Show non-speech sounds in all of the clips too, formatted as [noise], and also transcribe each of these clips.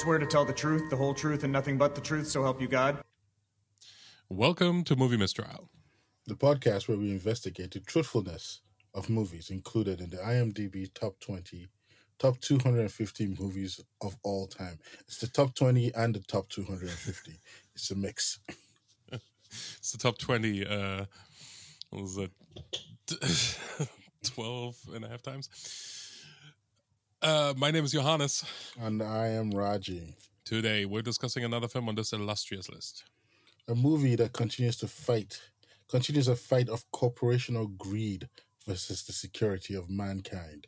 you swear to tell the truth, the whole truth, and nothing but the truth, so help you God? Welcome to Movie Mistrial, the podcast where we investigate the truthfulness of movies included in the IMDb top 20, top 250 movies of all time. It's the top 20 and the top 250. [laughs] It's a mix. [laughs] it's the top 20. Uh, what was it? [laughs] 12 and a half times. Uh, my name is Johannes. And I am Raji. Today, we're discussing another film on this illustrious list. A movie that continues to fight, continues a fight of corporational greed versus the security of mankind.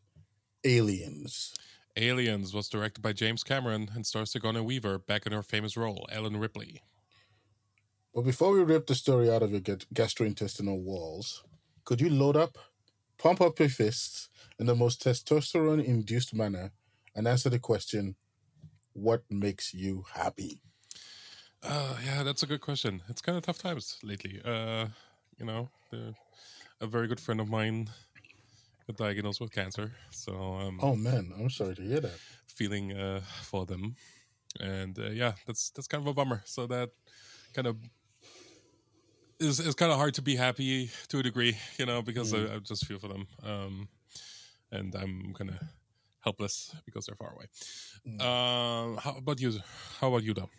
Aliens. Aliens was directed by James Cameron and stars Sigourney Weaver back in her famous role, Ellen Ripley. But before we rip the story out of your gastrointestinal walls, could you load up, pump up your fists, in the most testosterone induced manner and answer the question what makes you happy? Uh, yeah, that's a good question. It's kind of tough times lately. Uh, you know, a very good friend of mine got diagnosed with cancer. So, um, oh man, I'm sorry to hear that. Feeling uh, for them, and uh, yeah, that's that's kind of a bummer. So that kind of is is kind of hard to be happy to a degree, you know, because mm. I, I, just feel for them. Um, and I'm kind of helpless because they're far away. Mm. Uh, how about you? How about you, though?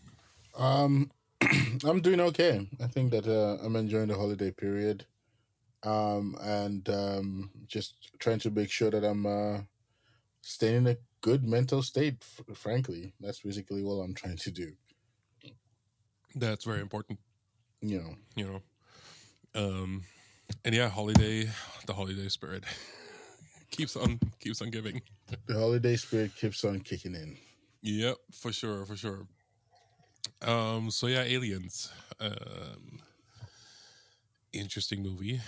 Um, [clears throat] I'm doing okay. I think that uh, I'm enjoying the holiday period, um, and um, just trying to make sure that I'm uh, staying in a good mental state. F- frankly, that's basically what I'm trying to do. That's very important. You know. You know. Um, and yeah, holiday, the holiday spirit. [laughs] keeps on keeps on giving. [laughs] The holiday spirit keeps on kicking in. Yep, for sure, for sure. Um, so yeah, Aliens. Um, interesting movie.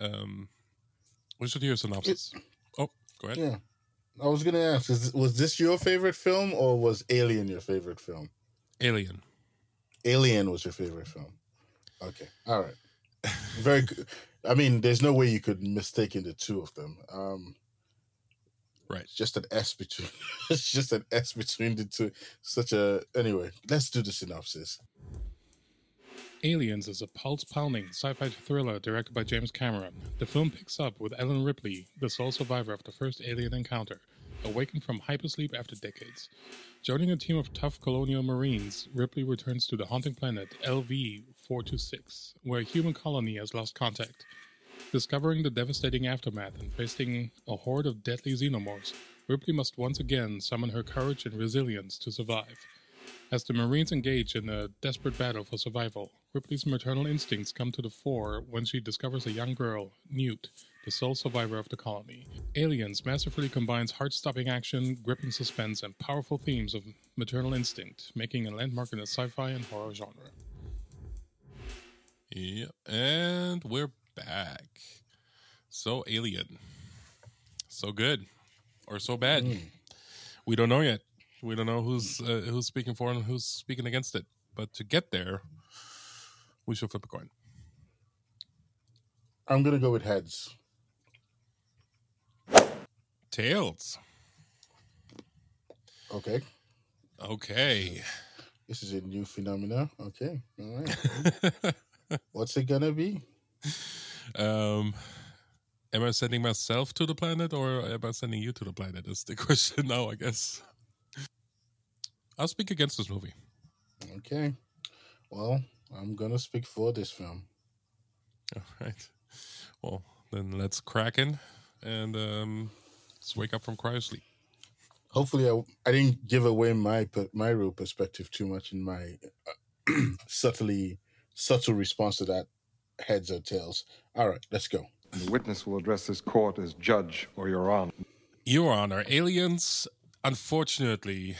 Um, we should hear a synopsis. It, oh, go ahead. Yeah, I was gonna ask: is, was this your favorite film, or was Alien your favorite film? Alien. Alien was your favorite film. Okay, all right. Very good. I mean, there's no way you could mistake the two of them. Um, right. It's just an S between. [laughs] it's just an S between the two. Such a. Anyway, let's do the synopsis. Aliens is a pulse pounding sci fi thriller directed by James Cameron. The film picks up with Ellen Ripley, the sole survivor of the first alien encounter, awakened from hypersleep after decades. Joining a team of tough colonial marines, Ripley returns to the haunting planet LV 426, where a human colony has lost contact. Discovering the devastating aftermath and facing a horde of deadly xenomorphs, Ripley must once again summon her courage and resilience to survive. As the Marines engage in a desperate battle for survival, Ripley's maternal instincts come to the fore when she discovers a young girl, Newt, the sole survivor of the colony. Aliens masterfully combines heart-stopping action, gripping suspense, and powerful themes of maternal instinct, making a landmark in the sci-fi and horror genre. Yep, and we're back. So alien, so good, or so bad. Mm. We don't know yet. We don't know who's uh, who's speaking for and who's speaking against it. But to get there, we should flip a coin. I'm gonna go with heads. Tails. Okay. Okay. This is a new phenomena. Okay. All right. [laughs] What's it gonna be? Um am I sending myself to the planet or am I sending you to the planet? Is the [laughs] question now, I guess. I'll speak against this movie. Okay. Well, I'm gonna speak for this film. All right. Well, then let's crack in and um Let's wake up from cryosleep. Hopefully, I, I didn't give away my my real perspective too much in my uh, [clears throat] subtly subtle response to that heads or tails. All right, let's go. The witness will address this court as judge or your honor. Your honor, aliens, unfortunately,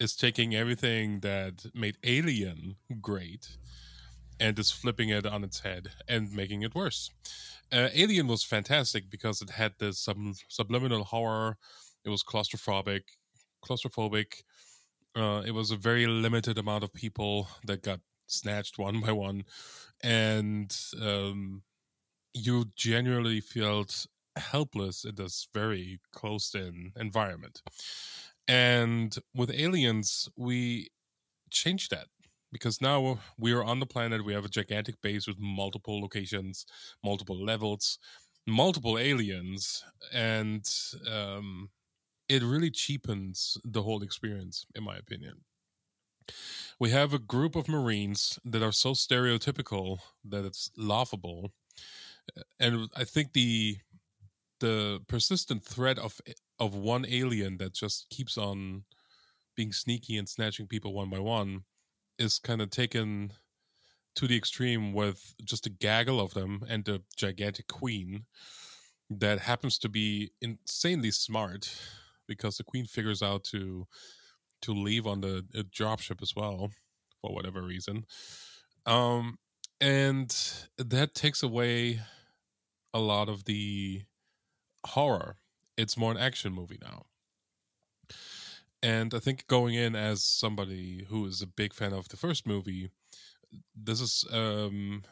is taking everything that made Alien great and is flipping it on its head and making it worse uh, Alien was fantastic because it had this sub- subliminal horror. It was claustrophobic, claustrophobic. Uh, it was a very limited amount of people that got snatched one by one, and um, you genuinely felt helpless in this very closed-in environment. And with aliens, we changed that because now we are on the planet. We have a gigantic base with multiple locations, multiple levels, multiple aliens, and um, it really cheapens the whole experience, in my opinion. We have a group of Marines that are so stereotypical that it's laughable, uh, and I think the the persistent threat of of one alien that just keeps on being sneaky and snatching people one by one is kind of taken to the extreme with just a gaggle of them and a gigantic queen that happens to be insanely smart because the queen figures out to to leave on the dropship as well for whatever reason. Um and that takes away a lot of the horror. It's more an action movie now. And I think going in as somebody who is a big fan of the first movie, this is um,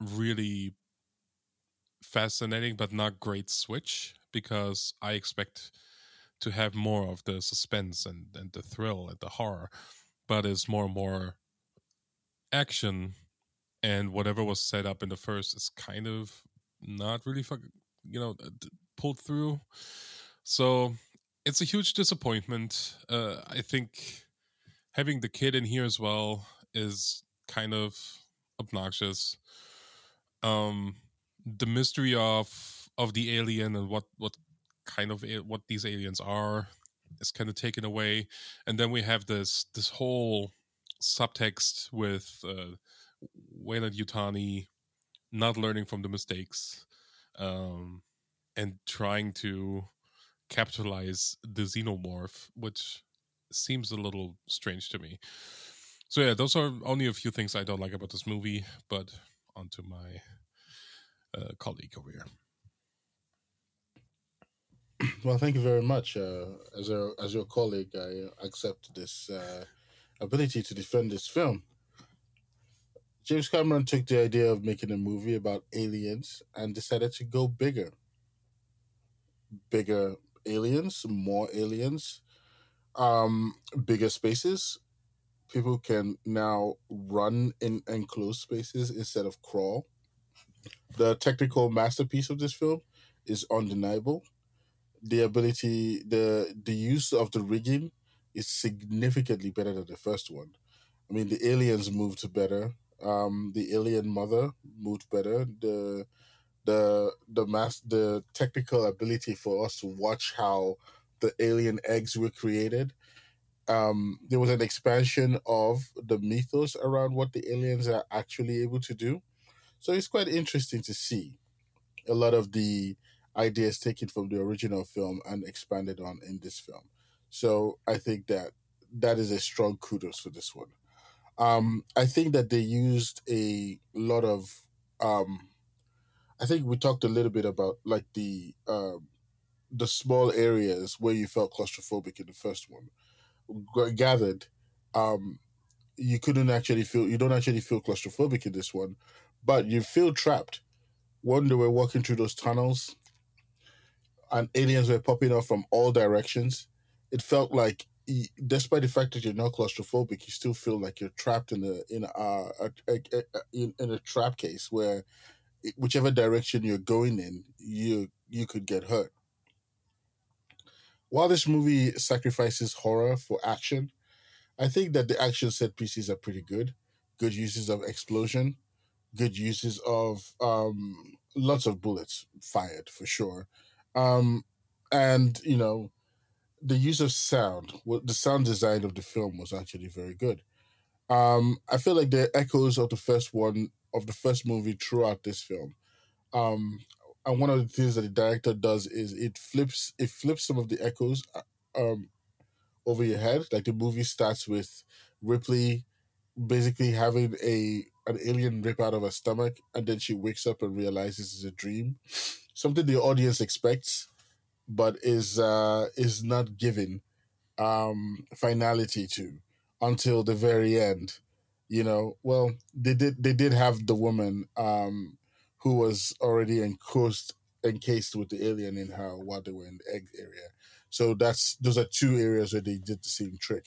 really fascinating but not great switch because I expect to have more of the suspense and, and the thrill and the horror, but it's more and more action and whatever was set up in the first is kind of not really you know pulled through so it's a huge disappointment. Uh, I think having the kid in here as well is kind of obnoxious. Um, the mystery of of the alien and what what kind of what these aliens are is kind of taken away, and then we have this this whole subtext with uh, Weyland-Yutani not learning from the mistakes um, and trying to capitalize the xenomorph, which seems a little strange to me. So yeah, those are only a few things I don't like about this movie, but onto my uh, colleague over here. Well, thank you very much. Uh, as a as your colleague, I accept this uh, ability to defend this film. James Cameron took the idea of making a movie about aliens and decided to go bigger. Bigger aliens, more aliens, um, bigger spaces. People can now run in enclosed spaces instead of crawl. The technical masterpiece of this film is undeniable. The ability, the the use of the rigging is significantly better than the first one. I mean, the aliens moved better. Um, the alien mother moved better. The the the mass the technical ability for us to watch how the alien eggs were created. Um, there was an expansion of the mythos around what the aliens are actually able to do. So it's quite interesting to see a lot of the ideas taken from the original film and expanded on in this film. So I think that that is a strong kudos for this one. Um, I think that they used a lot of um, I think we talked a little bit about like the um, the small areas where you felt claustrophobic in the first one. G- gathered, um, you couldn't actually feel you don't actually feel claustrophobic in this one, but you feel trapped. One day we're walking through those tunnels, and aliens were popping up from all directions. It felt like, despite the fact that you're not claustrophobic, you still feel like you're trapped in a in a, a, a, a in, in a trap case where whichever direction you're going in, you you could get hurt. While this movie sacrifices horror for action, I think that the action set pieces are pretty good. Good uses of explosion, good uses of um, lots of bullets fired for sure, um, and you know the use of sound. The sound design of the film was actually very good. Um, I feel like the echoes of the first one of the first movie throughout this film. Um, and one of the things that the director does is it flips it flips some of the echoes uh, um, over your head. Like the movie starts with Ripley basically having a an alien rip out of her stomach, and then she wakes up and realizes it's a dream. Something the audience expects, but is uh, is not given um, finality to until the very end you know well they did they did have the woman um who was already encased encased with the alien in her while they were in the egg area So that's those are two areas where they did the same trick.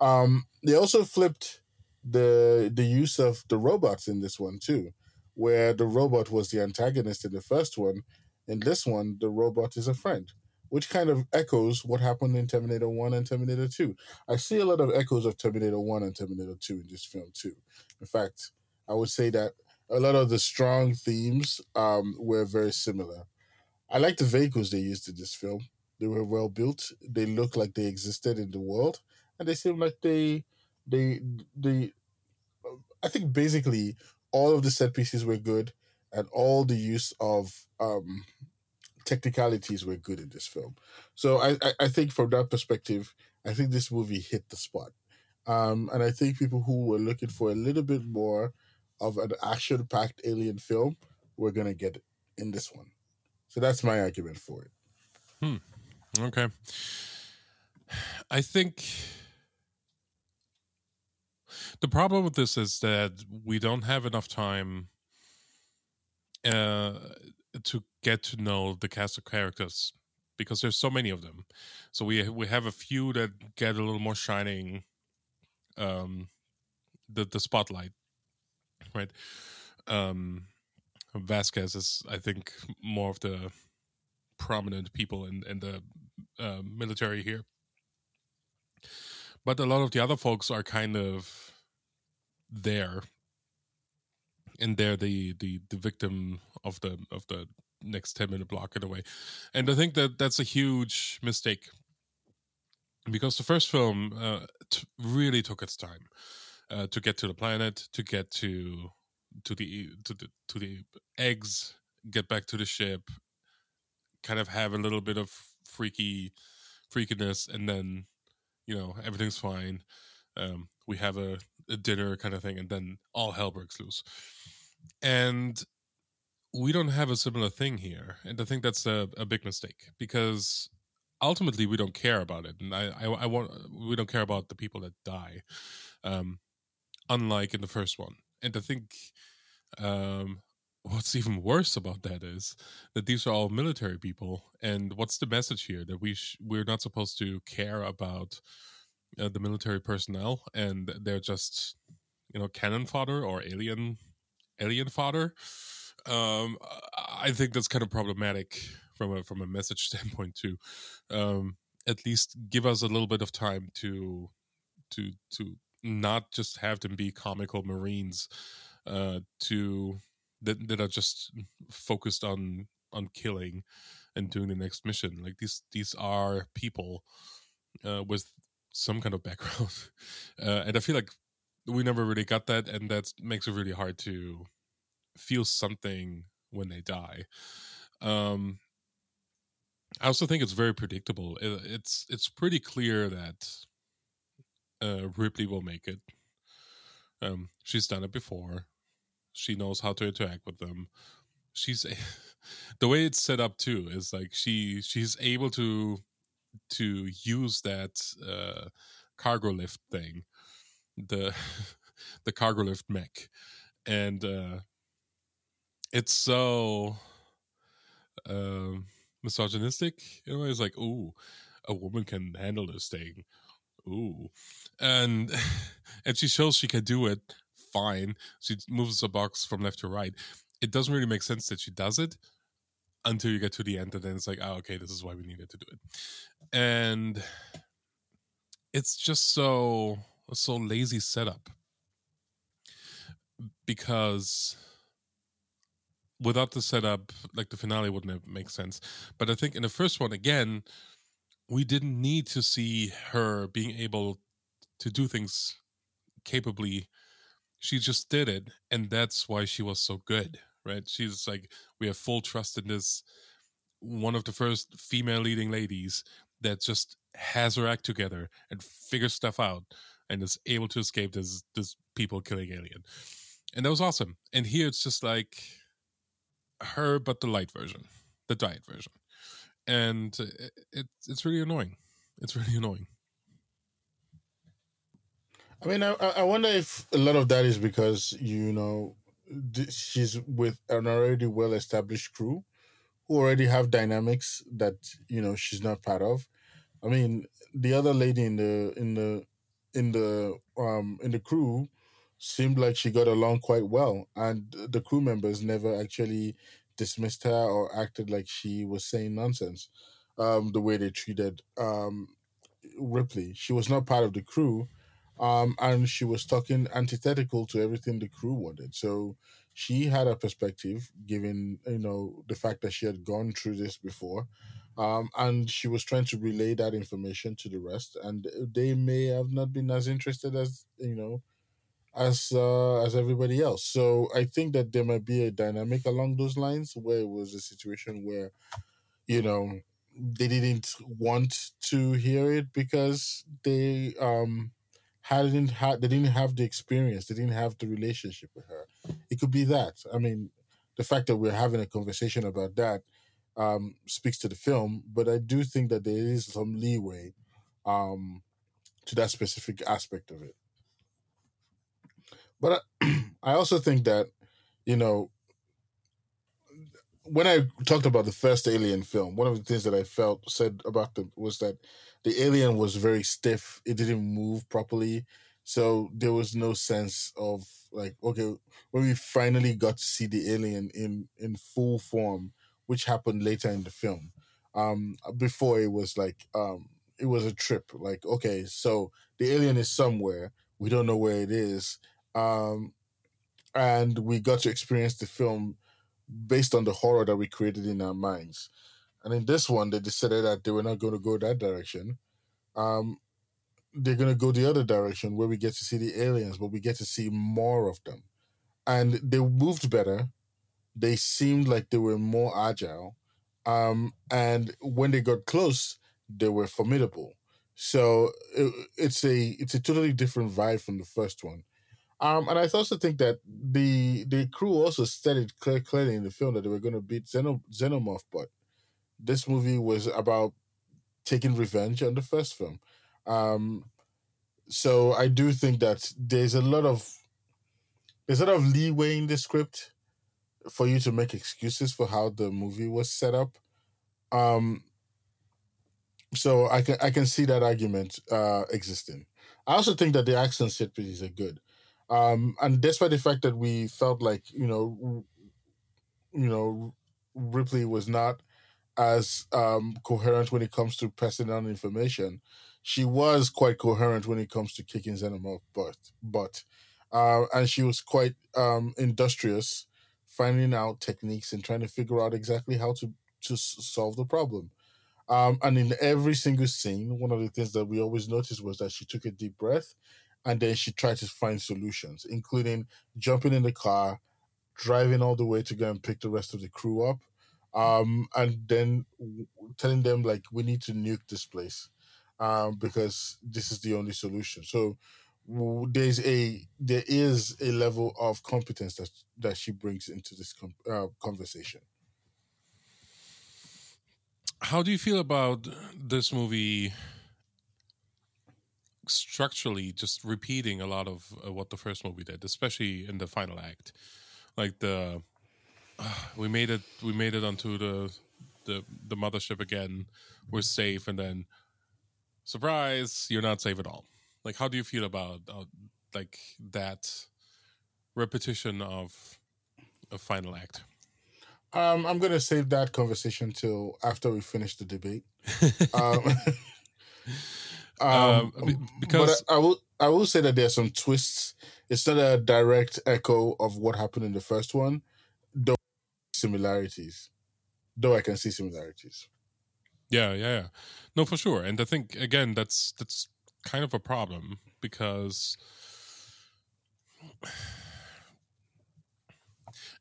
Um, they also flipped the the use of the robots in this one too, where the robot was the antagonist in the first one. In this one, the robot is a friend, which kind of echoes what happened in Terminator One and Terminator Two. I see a lot of echoes of Terminator One and Terminator Two in this film too. In fact, I would say that a lot of the strong themes um, were very similar. I like the vehicles they used in this film. They were well built. They look like they existed in the world, and they seem like they, they, they. I think basically all of the set pieces were good, and all the use of um, technicalities were good in this film. So I, I, I think from that perspective, I think this movie hit the spot. Um, and I think people who were looking for a little bit more of an action packed alien film, we're going to get it in this one. So that's my argument for it. Hmm. Okay. I think the problem with this is that we don't have enough time uh, to get to know the cast of characters because there's so many of them. So we we have a few that get a little more shining um the the spotlight right um vasquez is i think more of the prominent people in in the uh, military here but a lot of the other folks are kind of there and they're the the the victim of the of the next 10 minute block in a way and i think that that's a huge mistake because the first film uh, t- really took its time uh, to get to the planet, to get to to the to the to the eggs, get back to the ship, kind of have a little bit of freaky freakiness, and then you know everything's fine. Um, we have a, a dinner kind of thing, and then all hell breaks loose. And we don't have a similar thing here, and I think that's a, a big mistake because ultimately we don't care about it and I, I, I want we don't care about the people that die um unlike in the first one and i think um what's even worse about that is that these are all military people and what's the message here that we sh- we're not supposed to care about uh, the military personnel and they're just you know cannon fodder or alien alien fodder um i think that's kind of problematic from a from a message [laughs] standpoint too. Um, at least give us a little bit of time to to to not just have them be comical marines uh, to that that are just focused on on killing and doing the next mission. Like these these are people uh, with some kind of background, [laughs] uh, and I feel like we never really got that, and that makes it really hard to feel something when they die. Um, I also think it's very predictable. It's it's pretty clear that uh, Ripley will make it. Um, she's done it before. She knows how to interact with them. She's [laughs] the way it's set up too is like she she's able to to use that uh, cargo lift thing, the [laughs] the cargo lift mech, and uh, it's so. Um, misogynistic a way. It's like, ooh, a woman can handle this thing. Ooh. And [laughs] and she shows she can do it fine. She moves the box from left to right. It doesn't really make sense that she does it until you get to the end, and then it's like, oh, okay, this is why we needed to do it. And it's just so so lazy setup because without the setup, like the finale wouldn't make sense. But I think in the first one, again, we didn't need to see her being able to do things capably. She just did it, and that's why she was so good, right? She's like, we have full trust in this one of the first female leading ladies that just has her act together and figures stuff out and is able to escape this this people killing alien. And that was awesome. And here it's just like her, but the light version, the diet version, and it, it it's really annoying. It's really annoying. I mean, I, I wonder if a lot of that is because you know she's with an already well established crew who already have dynamics that you know she's not part of, I mean, the other lady in the in the in the um in the crew seemed like she got along quite well, and the crew members never actually dismissed her or acted like she was saying nonsense. Um, the way they treated um Ripley, she was not part of the crew, um, and she was talking antithetical to everything the crew wanted. So she had a perspective, given you know the fact that she had gone through this before, um, and she was trying to relay that information to the rest, and they may have not been as interested as you know as uh, as everybody else. So I think that there might be a dynamic along those lines where it was a situation where you know they didn't want to hear it because they um hadn't had they didn't have the experience they didn't have the relationship with her. It could be that i mean the fact that we're having a conversation about that um speaks to the film but i do think that there is some leeway um to that specific aspect of it. But I, [clears throat] I also think that you know when I talked about the first Alien film, one of the things that I felt said about them was that the alien was very stiff. It didn't move properly. So there was no sense of like, okay, when we finally got to see the alien in in full form, which happened later in the film. Um, before it was like um, it was a trip. Like, okay, so the alien is somewhere. We don't know where it is. Um, and we got to experience the film based on the horror that we created in our minds. And in this one, they decided that they were not going to go that direction. Um, they're going to go the other direction where we get to see the aliens, but we get to see more of them. And they moved better. They seemed like they were more agile. Um, and when they got close, they were formidable. So it, it's a it's a totally different vibe from the first one. Um, and I also think that the the crew also stated clear, clearly in the film that they were going to beat Xeno, Xenomorph, but this movie was about taking revenge on the first film. Um, so I do think that there's a lot of there's a lot of leeway in the script for you to make excuses for how the movie was set up. Um, so I can I can see that argument uh, existing. I also think that the action set pieces are good. Um, and despite the fact that we felt like you know, you know, Ripley was not as um, coherent when it comes to passing on information, she was quite coherent when it comes to kicking Xenomorph butt. But uh, and she was quite um, industrious, finding out techniques and trying to figure out exactly how to to solve the problem. Um, and in every single scene, one of the things that we always noticed was that she took a deep breath and then she tried to find solutions, including jumping in the car, driving all the way to go and pick the rest of the crew up, um, and then telling them like we need to nuke this place um, because this is the only solution. So there's a there is a level of competence that that she brings into this com- uh, conversation. How do you feel about this movie structurally just repeating a lot of uh, what the first movie did, especially in the final act. Like the uh, [sighs] we made it, we made it onto the the the mothership again. We're safe, and then surprise, you're not safe at all. Like, how do you feel about uh, like that repetition of a final act? Um, I'm gonna save that conversation till after we finish the debate. [laughs] um, [laughs] Um, um, because I, I, will I will say that there are some twists. It's not a direct echo of what happened in the first one, though similarities. Though I can see similarities. Yeah, yeah, yeah. No, for sure. And I think again that's that's kind of a problem because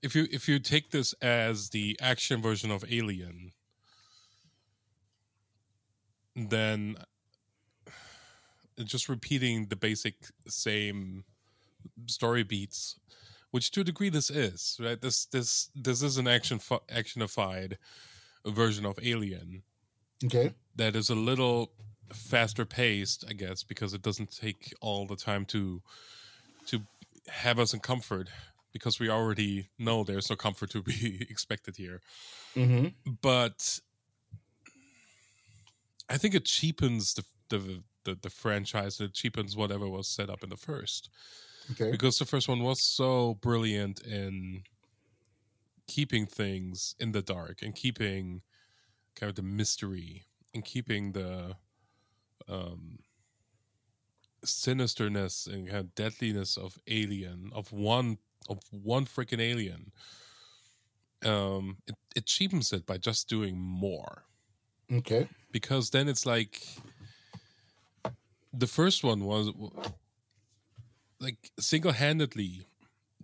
if you if you take this as the action version of Alien, then just repeating the basic same story beats which to a degree this is right? This this this is an action actionified version of alien. Okay. That is a little faster paced i guess because it doesn't take all the time to to have us in comfort because we already know there's no comfort to be [laughs] expected here. Mm-hmm. but I think it cheapens the the the, the franchise. It cheapens whatever was set up in the first Okay. because the first one was so brilliant in keeping things in the dark and keeping kind of the mystery and keeping the um sinisterness and kind of deadliness of alien of one of one freaking alien um it, it cheapens it by just doing more Okay. because then it's like the first one was like single-handedly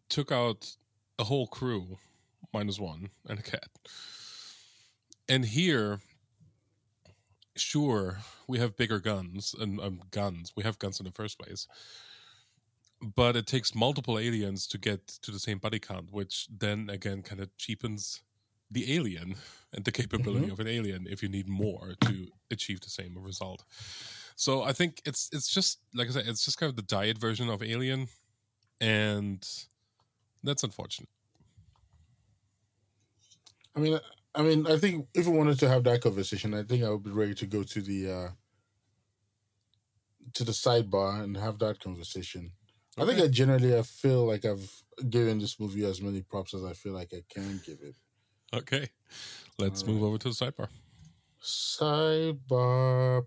took out a whole crew minus one and a cat. And here sure we have bigger guns and um, guns. We have guns in the first place. But it takes multiple aliens to get to the same body count which then again kind of cheapens the alien and the capability of an alien if you need more to achieve the same result so i think it's it's just like i said it's just kind of the diet version of alien and that's unfortunate I mean, I mean, I think if we wanted to have that conversation, I think I would be ready to go to the uh to the sidebar and have that conversation. I think I generally I feel like I've given this movie as many props as I feel like I can give it. okay let's move over to the sidebar Sidebar.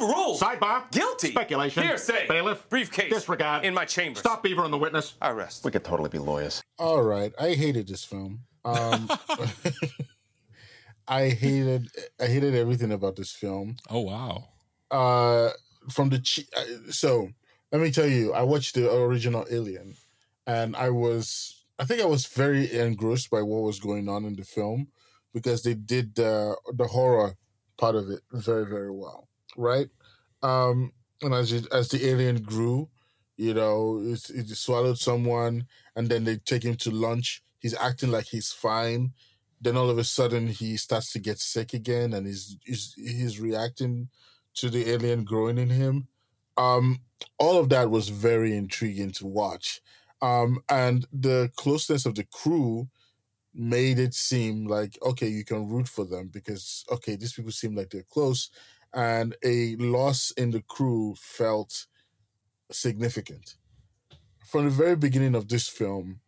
Overruled. Sidebar. Guilty. Speculation. Hearsay. Bailiff. Briefcase. Disregard. In my chambers. Stop beavering the witness. I rest. We could totally be lawyers. All right, I hated this film. Um, [laughs] I hated I hated everything about this film. oh wow uh from the chi- uh, so let me tell you i watched the original alien and i was i think i was very engrossed by what was going on in the film because they did the the horror part of it very very well right um and as it, as the alien grew you know it, it swallowed someone and then they take him to lunch he's acting like he's fine then all of a sudden he starts to get sick again and he's he's, he's reacting to the alien growing in him. Um, all of that was very intriguing to watch. Um, and the closeness of the crew made it seem like, okay, you can root for them because, okay, these people seem like they're close. And a loss in the crew felt significant. From the very beginning of this film,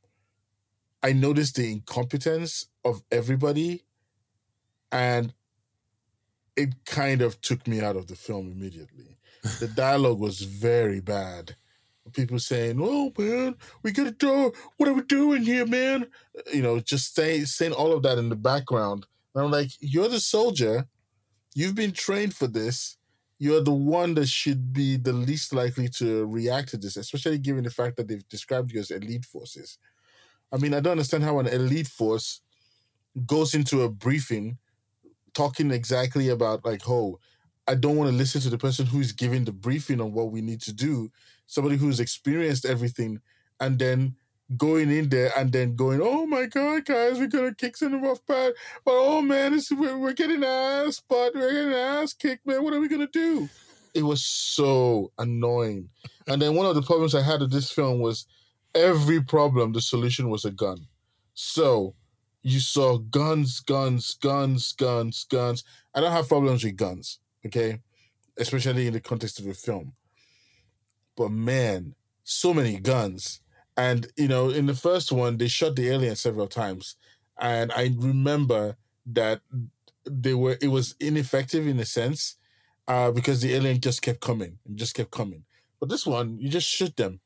I noticed the incompetence of everybody. And it kind of took me out of the film immediately. [laughs] The dialogue was very bad. People saying, "Oh man, we gotta do. What are we doing here, man?" You know, just saying saying all of that in the background. And I'm like, "You're the soldier. You've been trained for this. You're the one that should be the least likely to react to this, especially given the fact that they've described you as elite forces." I mean, I don't understand how an elite force goes into a briefing talking exactly about like, oh, I don't want to listen to the person who's giving the briefing on what we need to do. Somebody who's experienced everything, and then going in there and then going, oh my god, guys, we're gonna kick some rough part. But oh man, we're, we're getting ass, but we're getting ass kicked, man. What are we gonna do? It was so annoying. And then one of the problems I had with this film was every problem, the solution was a gun. So you saw guns, guns, guns, guns, guns. I don't have problems with guns, okay? Especially in the context of a film. But man, so many guns. And, you know, in the first one, they shot the alien several times. And I remember that they were, it was ineffective in a sense uh, because the alien just kept coming and just kept coming. But this one, you just shoot them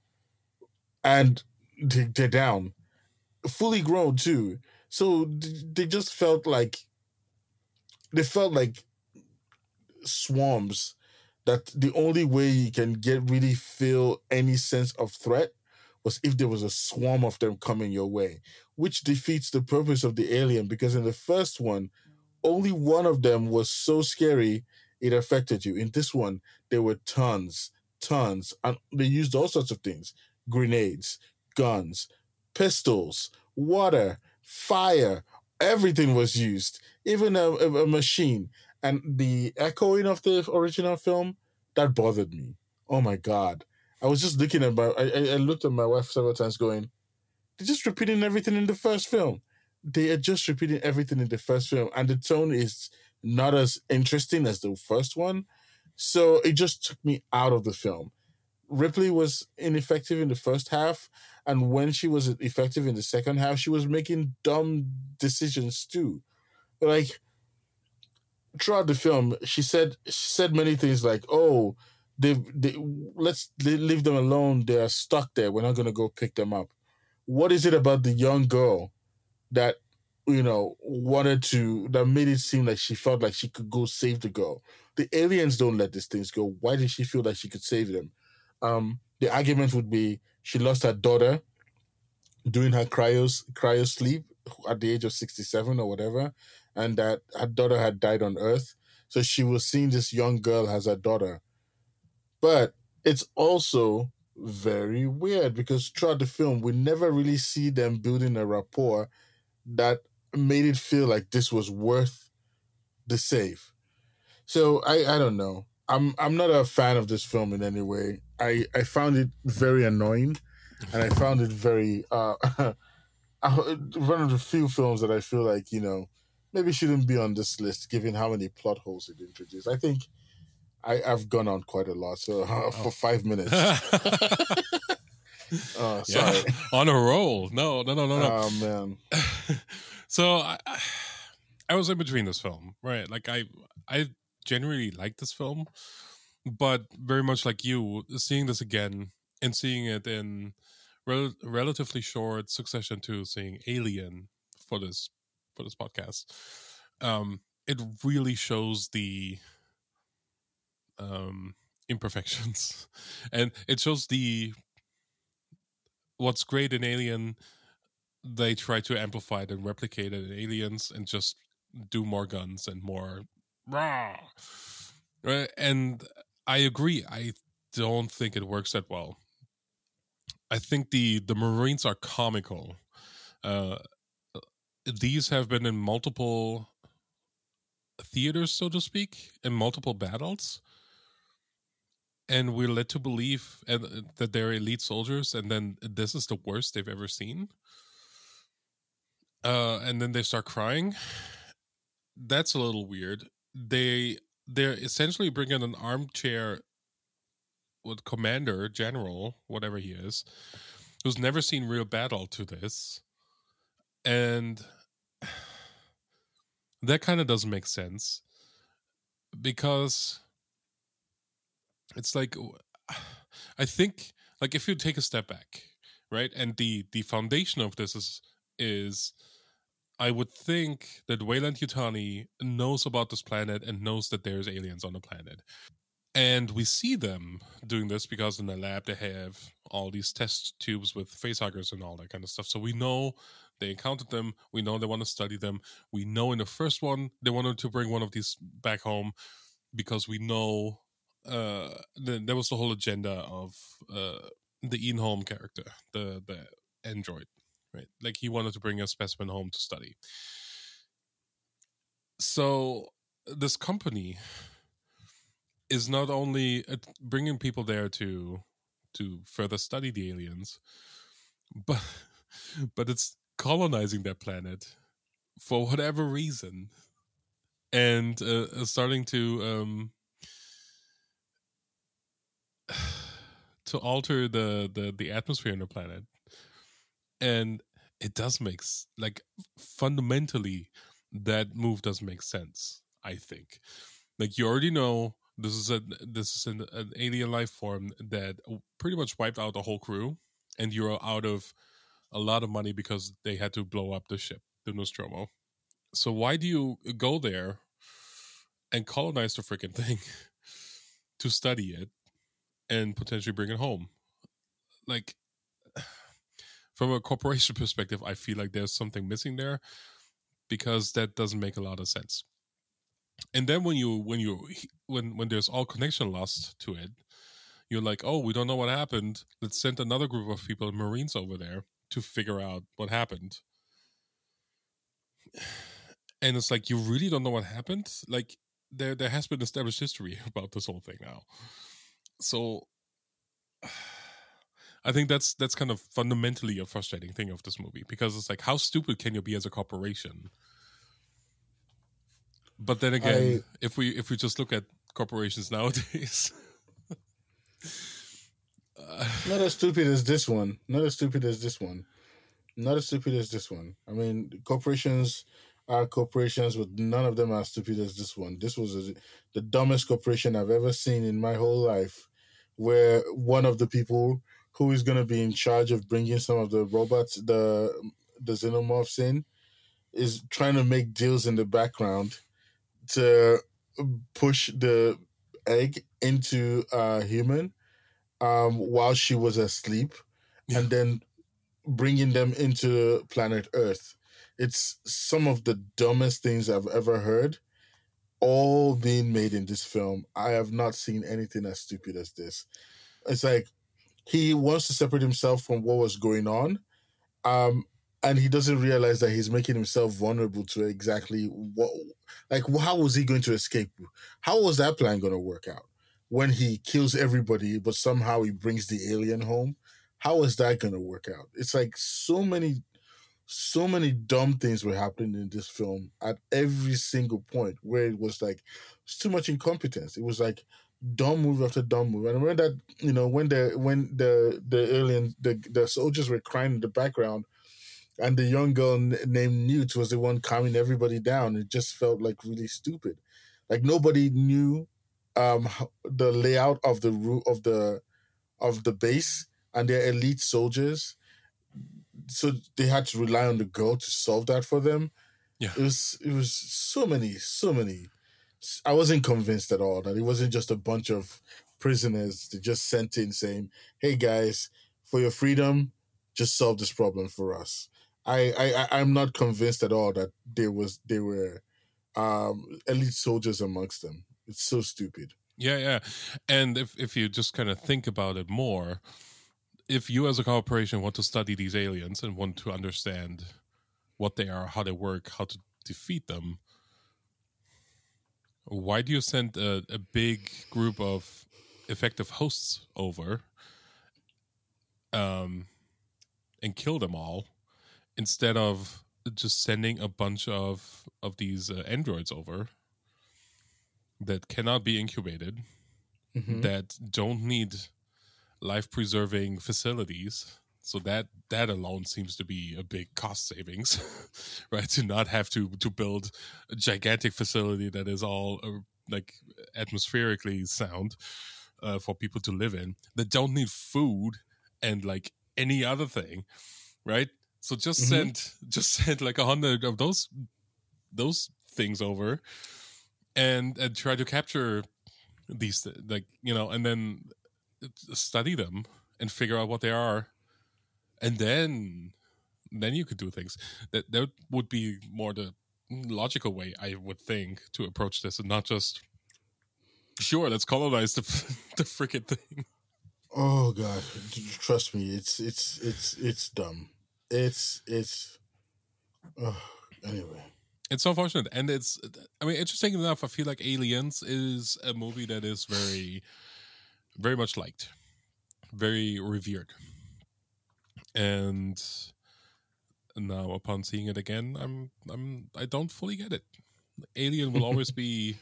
and they, they're down. Fully grown too so they just felt like they felt like swarms that the only way you can get really feel any sense of threat was if there was a swarm of them coming your way which defeats the purpose of the alien because in the first one only one of them was so scary it affected you in this one there were tons tons and they used all sorts of things grenades guns pistols water fire, everything was used, even a, a, a, machine. And the echoing of the original film, that bothered me. Oh my God. I was just looking at my, I, I looked at my wife several times going, they're just repeating everything in the first film. They are just repeating everything in the first film. And the tone is not as interesting as the first one. So it just took me out of the film. Ripley was ineffective in the first half, and when she was effective in the second half, she was making dumb decisions too. Like throughout the film, she said she said many things like, "Oh, they they let's leave them alone. They are stuck there. We're not going to go pick them up." What is it about the young girl that you know wanted to that made it seem like she felt like she could go save the girl? The aliens don't let these things go. Why did she feel like she could save them? Um, the argument would be she lost her daughter during her cryos cryo sleep at the age of 67 or whatever and that her daughter had died on earth so she was seeing this young girl as her daughter but it's also very weird because throughout the film we never really see them building a rapport that made it feel like this was worth the save. So i i don't know. I'm i'm not a fan of this film in any way. I i found it very annoying and i found it very uh [laughs] one of the few films that i feel like you know maybe shouldn't be on this list given how many plot holes it introduced. I think I, have gone on quite a lot, so uh, [laughs] for five minutes. [laughs] [laughs] uh, sorry. On a roll. No, no, no, no, no. Oh man. so I, I was in between this film, right? Like I, I genuinely like this film, but very much like you, seeing this again and seeing it in rel- relatively short succession to seeing Alien for this for this podcast, um, it really shows the um, [laughs] imperfections, and it shows the what's great in Alien. They try to amplify it and replicate it in Aliens, and just do more guns and more rah. Right? And I agree. I don't think it works that well. I think the the Marines are comical. Uh, these have been in multiple theaters, so to speak, in multiple battles and we're led to believe and uh, that they're elite soldiers and then this is the worst they've ever seen. Uh, and then they start crying. That's a little weird. They they're essentially bringing an armchair with commander general whatever he is who's never seen real battle to this. And [sighs] that kind of doesn't make sense because it's like [sighs] i think like if you take a step back right and the the foundation of this is is i would think that Weyland Yutani knows about this planet and knows that there's aliens on the planet. And we see them doing this because in the lab they have all these test tubes with facehuggers and all that kind of stuff. So we know they encountered them. We know they want to study them. We know in the first one they wanted to bring one of these back home because we know uh the, there was the whole agenda of uh the Ian Holm character, the the android, right? Like he wanted to bring a specimen home to study. So this company is not only bringing people there to to further study the aliens, but [laughs] but it's colonizing that planet for whatever reason, and uh, starting to um, [sighs] to alter the the the atmosphere on the planet. And it does make like fundamentally that move doesn't make sense i think. Like you already know this is a this is an, an alien life form that pretty much wiped out the whole crew and you're out of a lot of money because they had to blow up the ship the nostromo. So why do you go there and colonize the freaking thing [laughs] to study it and potentially bring it home. Like [sighs] from a corporation [laughs] perspective, I feel like there's something missing there because that doesn't make a lot of sense. And then when you when you when when there's all connection lost to it, you're like, oh, we don't know what happened. Let's send another group of people, Marines, over there to figure out what happened. [sighs] And it's like you really don't know what happened. Like there there has been established history [laughs] about this whole thing now so I think that's that's kind of fundamentally a frustrating thing of this movie because it's like how stupid can you be as a corporation? But then again, I- if we if we just look at corporations nowadays, [laughs] Not as stupid as this one. Not as stupid as this one. Not as stupid as this one. I mean, corporations are corporations, but none of them are stupid as this one. This was a, the dumbest corporation I've ever seen in my whole life, where one of the people who is going to be in charge of bringing some of the robots, the the xenomorphs in, is trying to make deals in the background to push the egg into a human um, while she was asleep, Yeah. and then bringing them into planet Earth. It's some of the dumbest things I've ever heard, all being made in this film. I have not seen anything as stupid as this. It's like he wants to separate himself from what was going on, um, and he doesn't realize that he's making himself vulnerable to exactly what, like, how was he going to escape? How was that plan going to work out? when he kills everybody, but somehow he brings the alien home. How is that going to work out? It's like so many, so many dumb things were happening in this film at every single point where it was like it's too much incompetence. It was like dumb move after dumb move. And I remember that you know when the when the the alien the the soldiers were crying in the background. And the young girl n- named Newt was the one calming everybody down. It just felt like really stupid. Like nobody knew um the layout of the root of the of the base and their elite soldiers so they had to rely on the girl to solve that for them. Yeah. it was it was so many so many. I wasn't convinced at all that it wasn't just a bunch of prisoners they just sent in saying hey guys for your freedom just solve this problem for us. I i i'm not convinced at all that there was they were um elite soldiers amongst them. It's so stupid. Yeah, yeah. And if if you just kind of think about it more, if you as a corporation want to study these aliens and want to understand what they are, how they work, how to defeat them, why do you send a, a big group of effective hosts over um and kill them all instead of just sending a bunch of of these uh, androids over that cannot be incubated Mhm. that don't need life preserving facilities. So that that alone seems to be a big cost savings [laughs] right? To not have to to build a gigantic facility that is all uh, like atmospherically sound uh, for people to live in that don't need food and like any other thing right? So just Mhm. send [laughs] just send like a hundred of those those things over and and try to capture these like you know and then study them and figure out what they are. And then then you could do things. That that would be more the logical way i would think to approach this and not just sure let's colonize the [laughs] the freaking thing. Oh god, trust me, it's it's it's it's dumb. It's it's. Oh, anyway, it's so unfortunate and it's i mean interesting enough i feel like aliens is a movie that is very very much liked very revered. And now upon seeing it again i'm i'm i don't fully get it. Alien will always be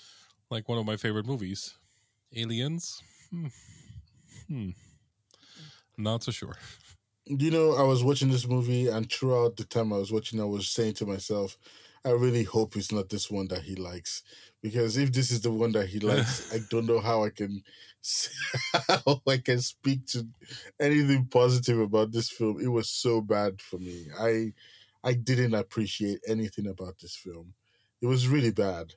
[laughs] like one of my favorite movies. Aliens? Hmm, hmm. not so sure. You know, I was watching this movie, and throughout the time I was watching, I was saying to myself, I really hope it's not this one that he likes, because if this is the one that he [laughs] likes, I don't know how I can [laughs] how I can speak to anything positive about this film. It was so bad for me. I I didn't appreciate anything about this film. It was really bad,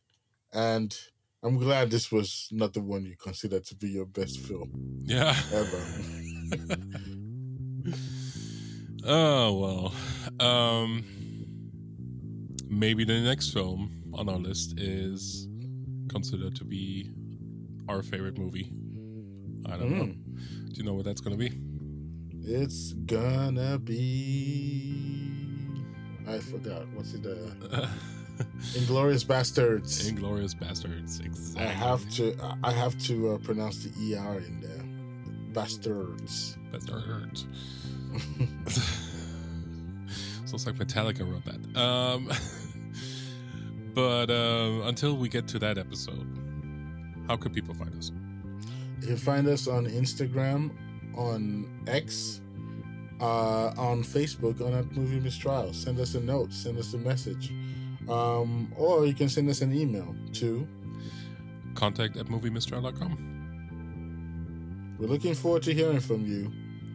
and I'm glad this was not the one you consider to be your best film yeah ever. [laughs] Oh well. Um maybe the next film on our list is considered to be our favorite movie. I don't know. Do you know what that's gonna be? It's gonna be. I forgot. What's it? Uh, [laughs] Inglourious Basterds. Inglourious Basterds. Exactly. I have to. I have to uh, pronounce the er in there. Bastards. Bastards. [laughs] [laughs] Sounds like Metallica wrote that. Um But uh, until we get to that episode, how could people find us? You can find us on Instagram, on X, uh, on Facebook, on at Movie Mistrial. Send us a note, send us a message. Um, or you can send us an email to. Contact at moviemistrial.com. We're looking forward to hearing from you.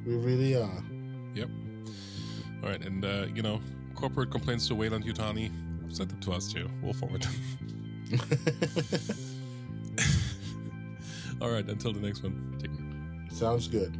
We really are. Yep. All right, and uh, you know, corporate complaints to Weyland Yutani, send them to us too. We'll forward them. [laughs] [laughs] All right, until the next one, take care. Sounds good.